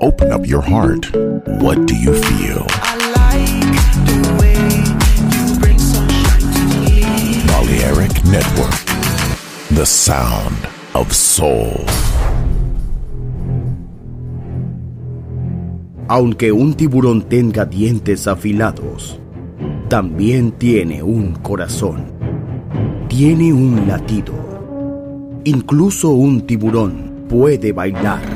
Open up your heart. What do you feel? I like the way you bring sunshine to me. Balearic Network. The sound of soul. Aunque un tiburón tenga dientes afilados, también tiene un corazón. Tiene un latido. Incluso un tiburón puede bailar.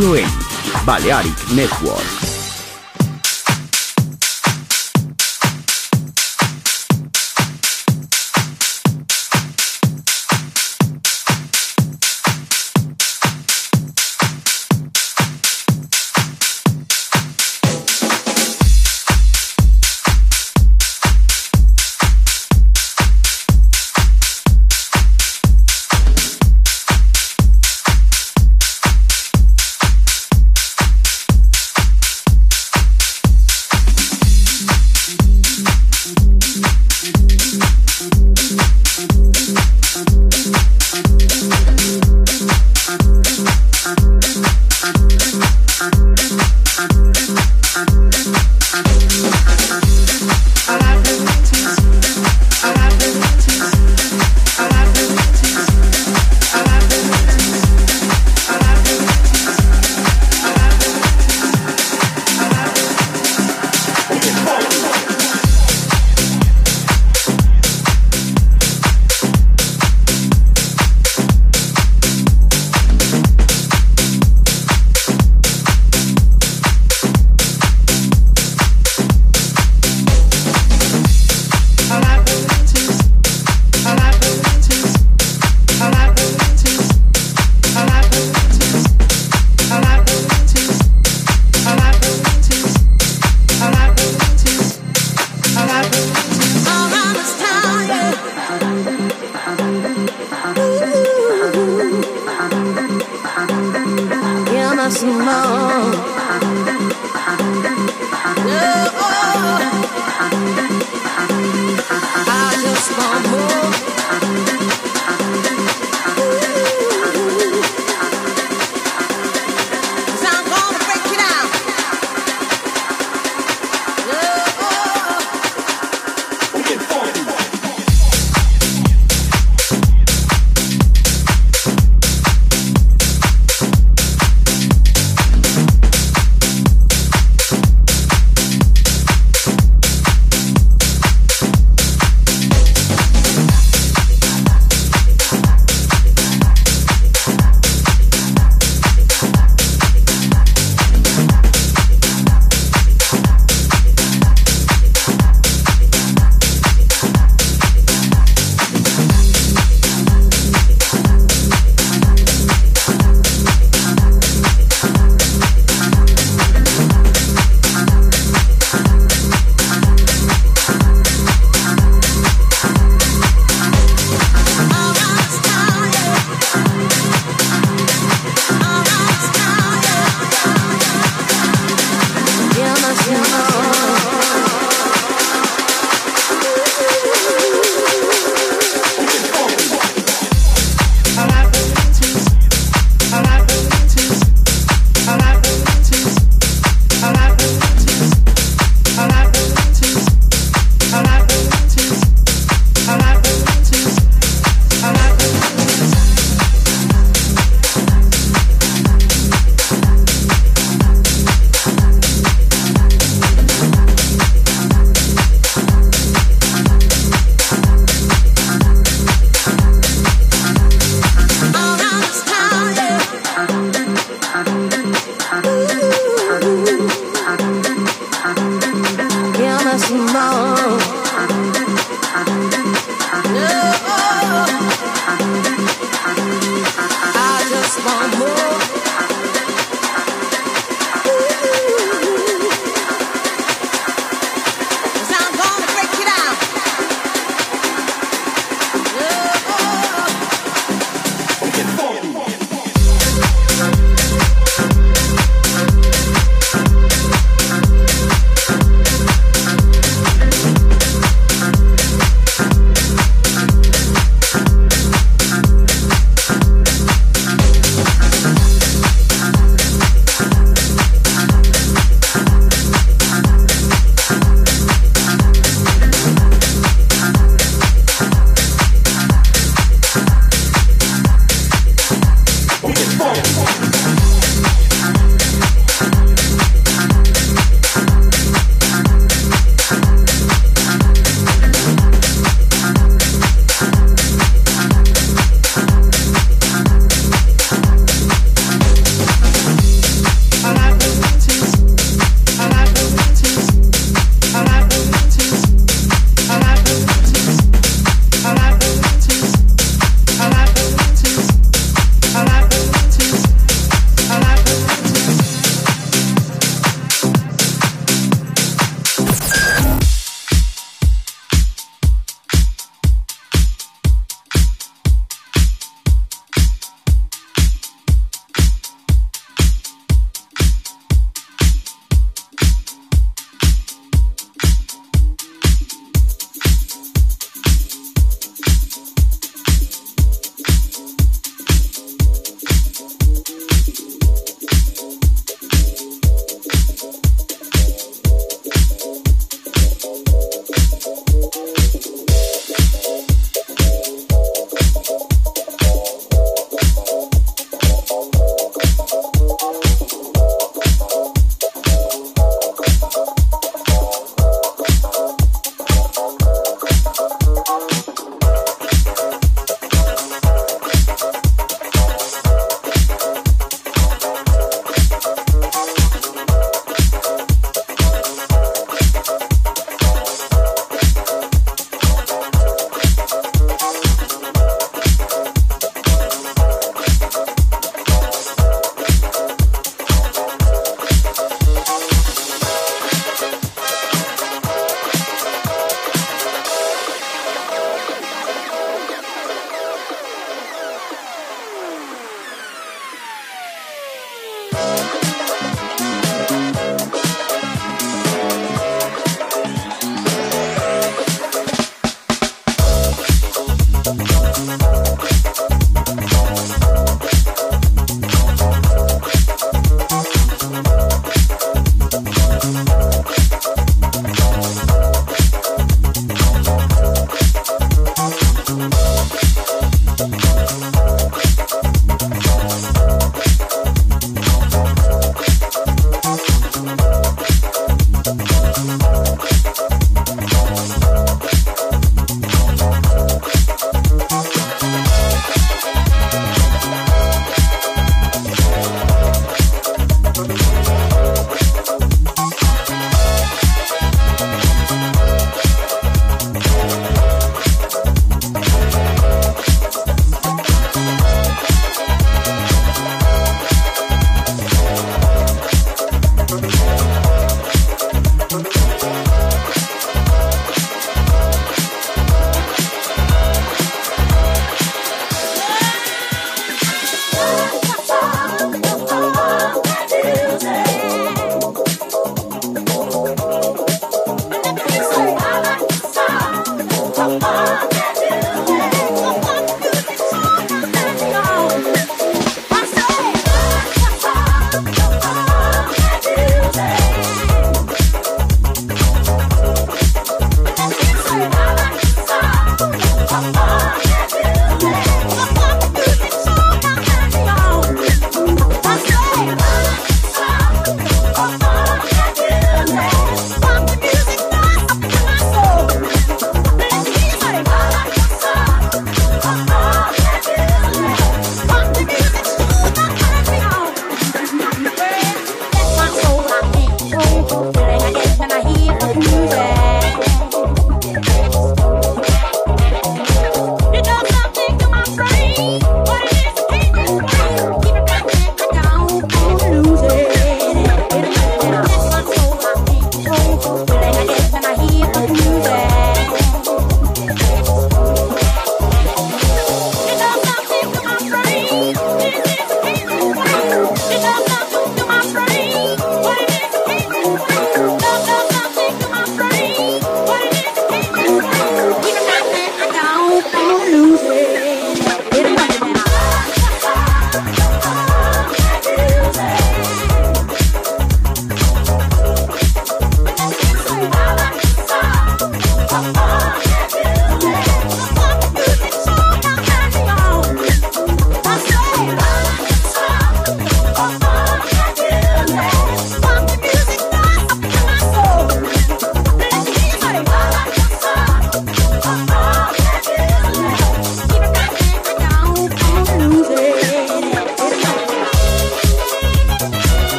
Solo Balearic Network.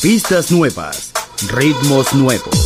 Pistas nuevas, ritmos nuevos.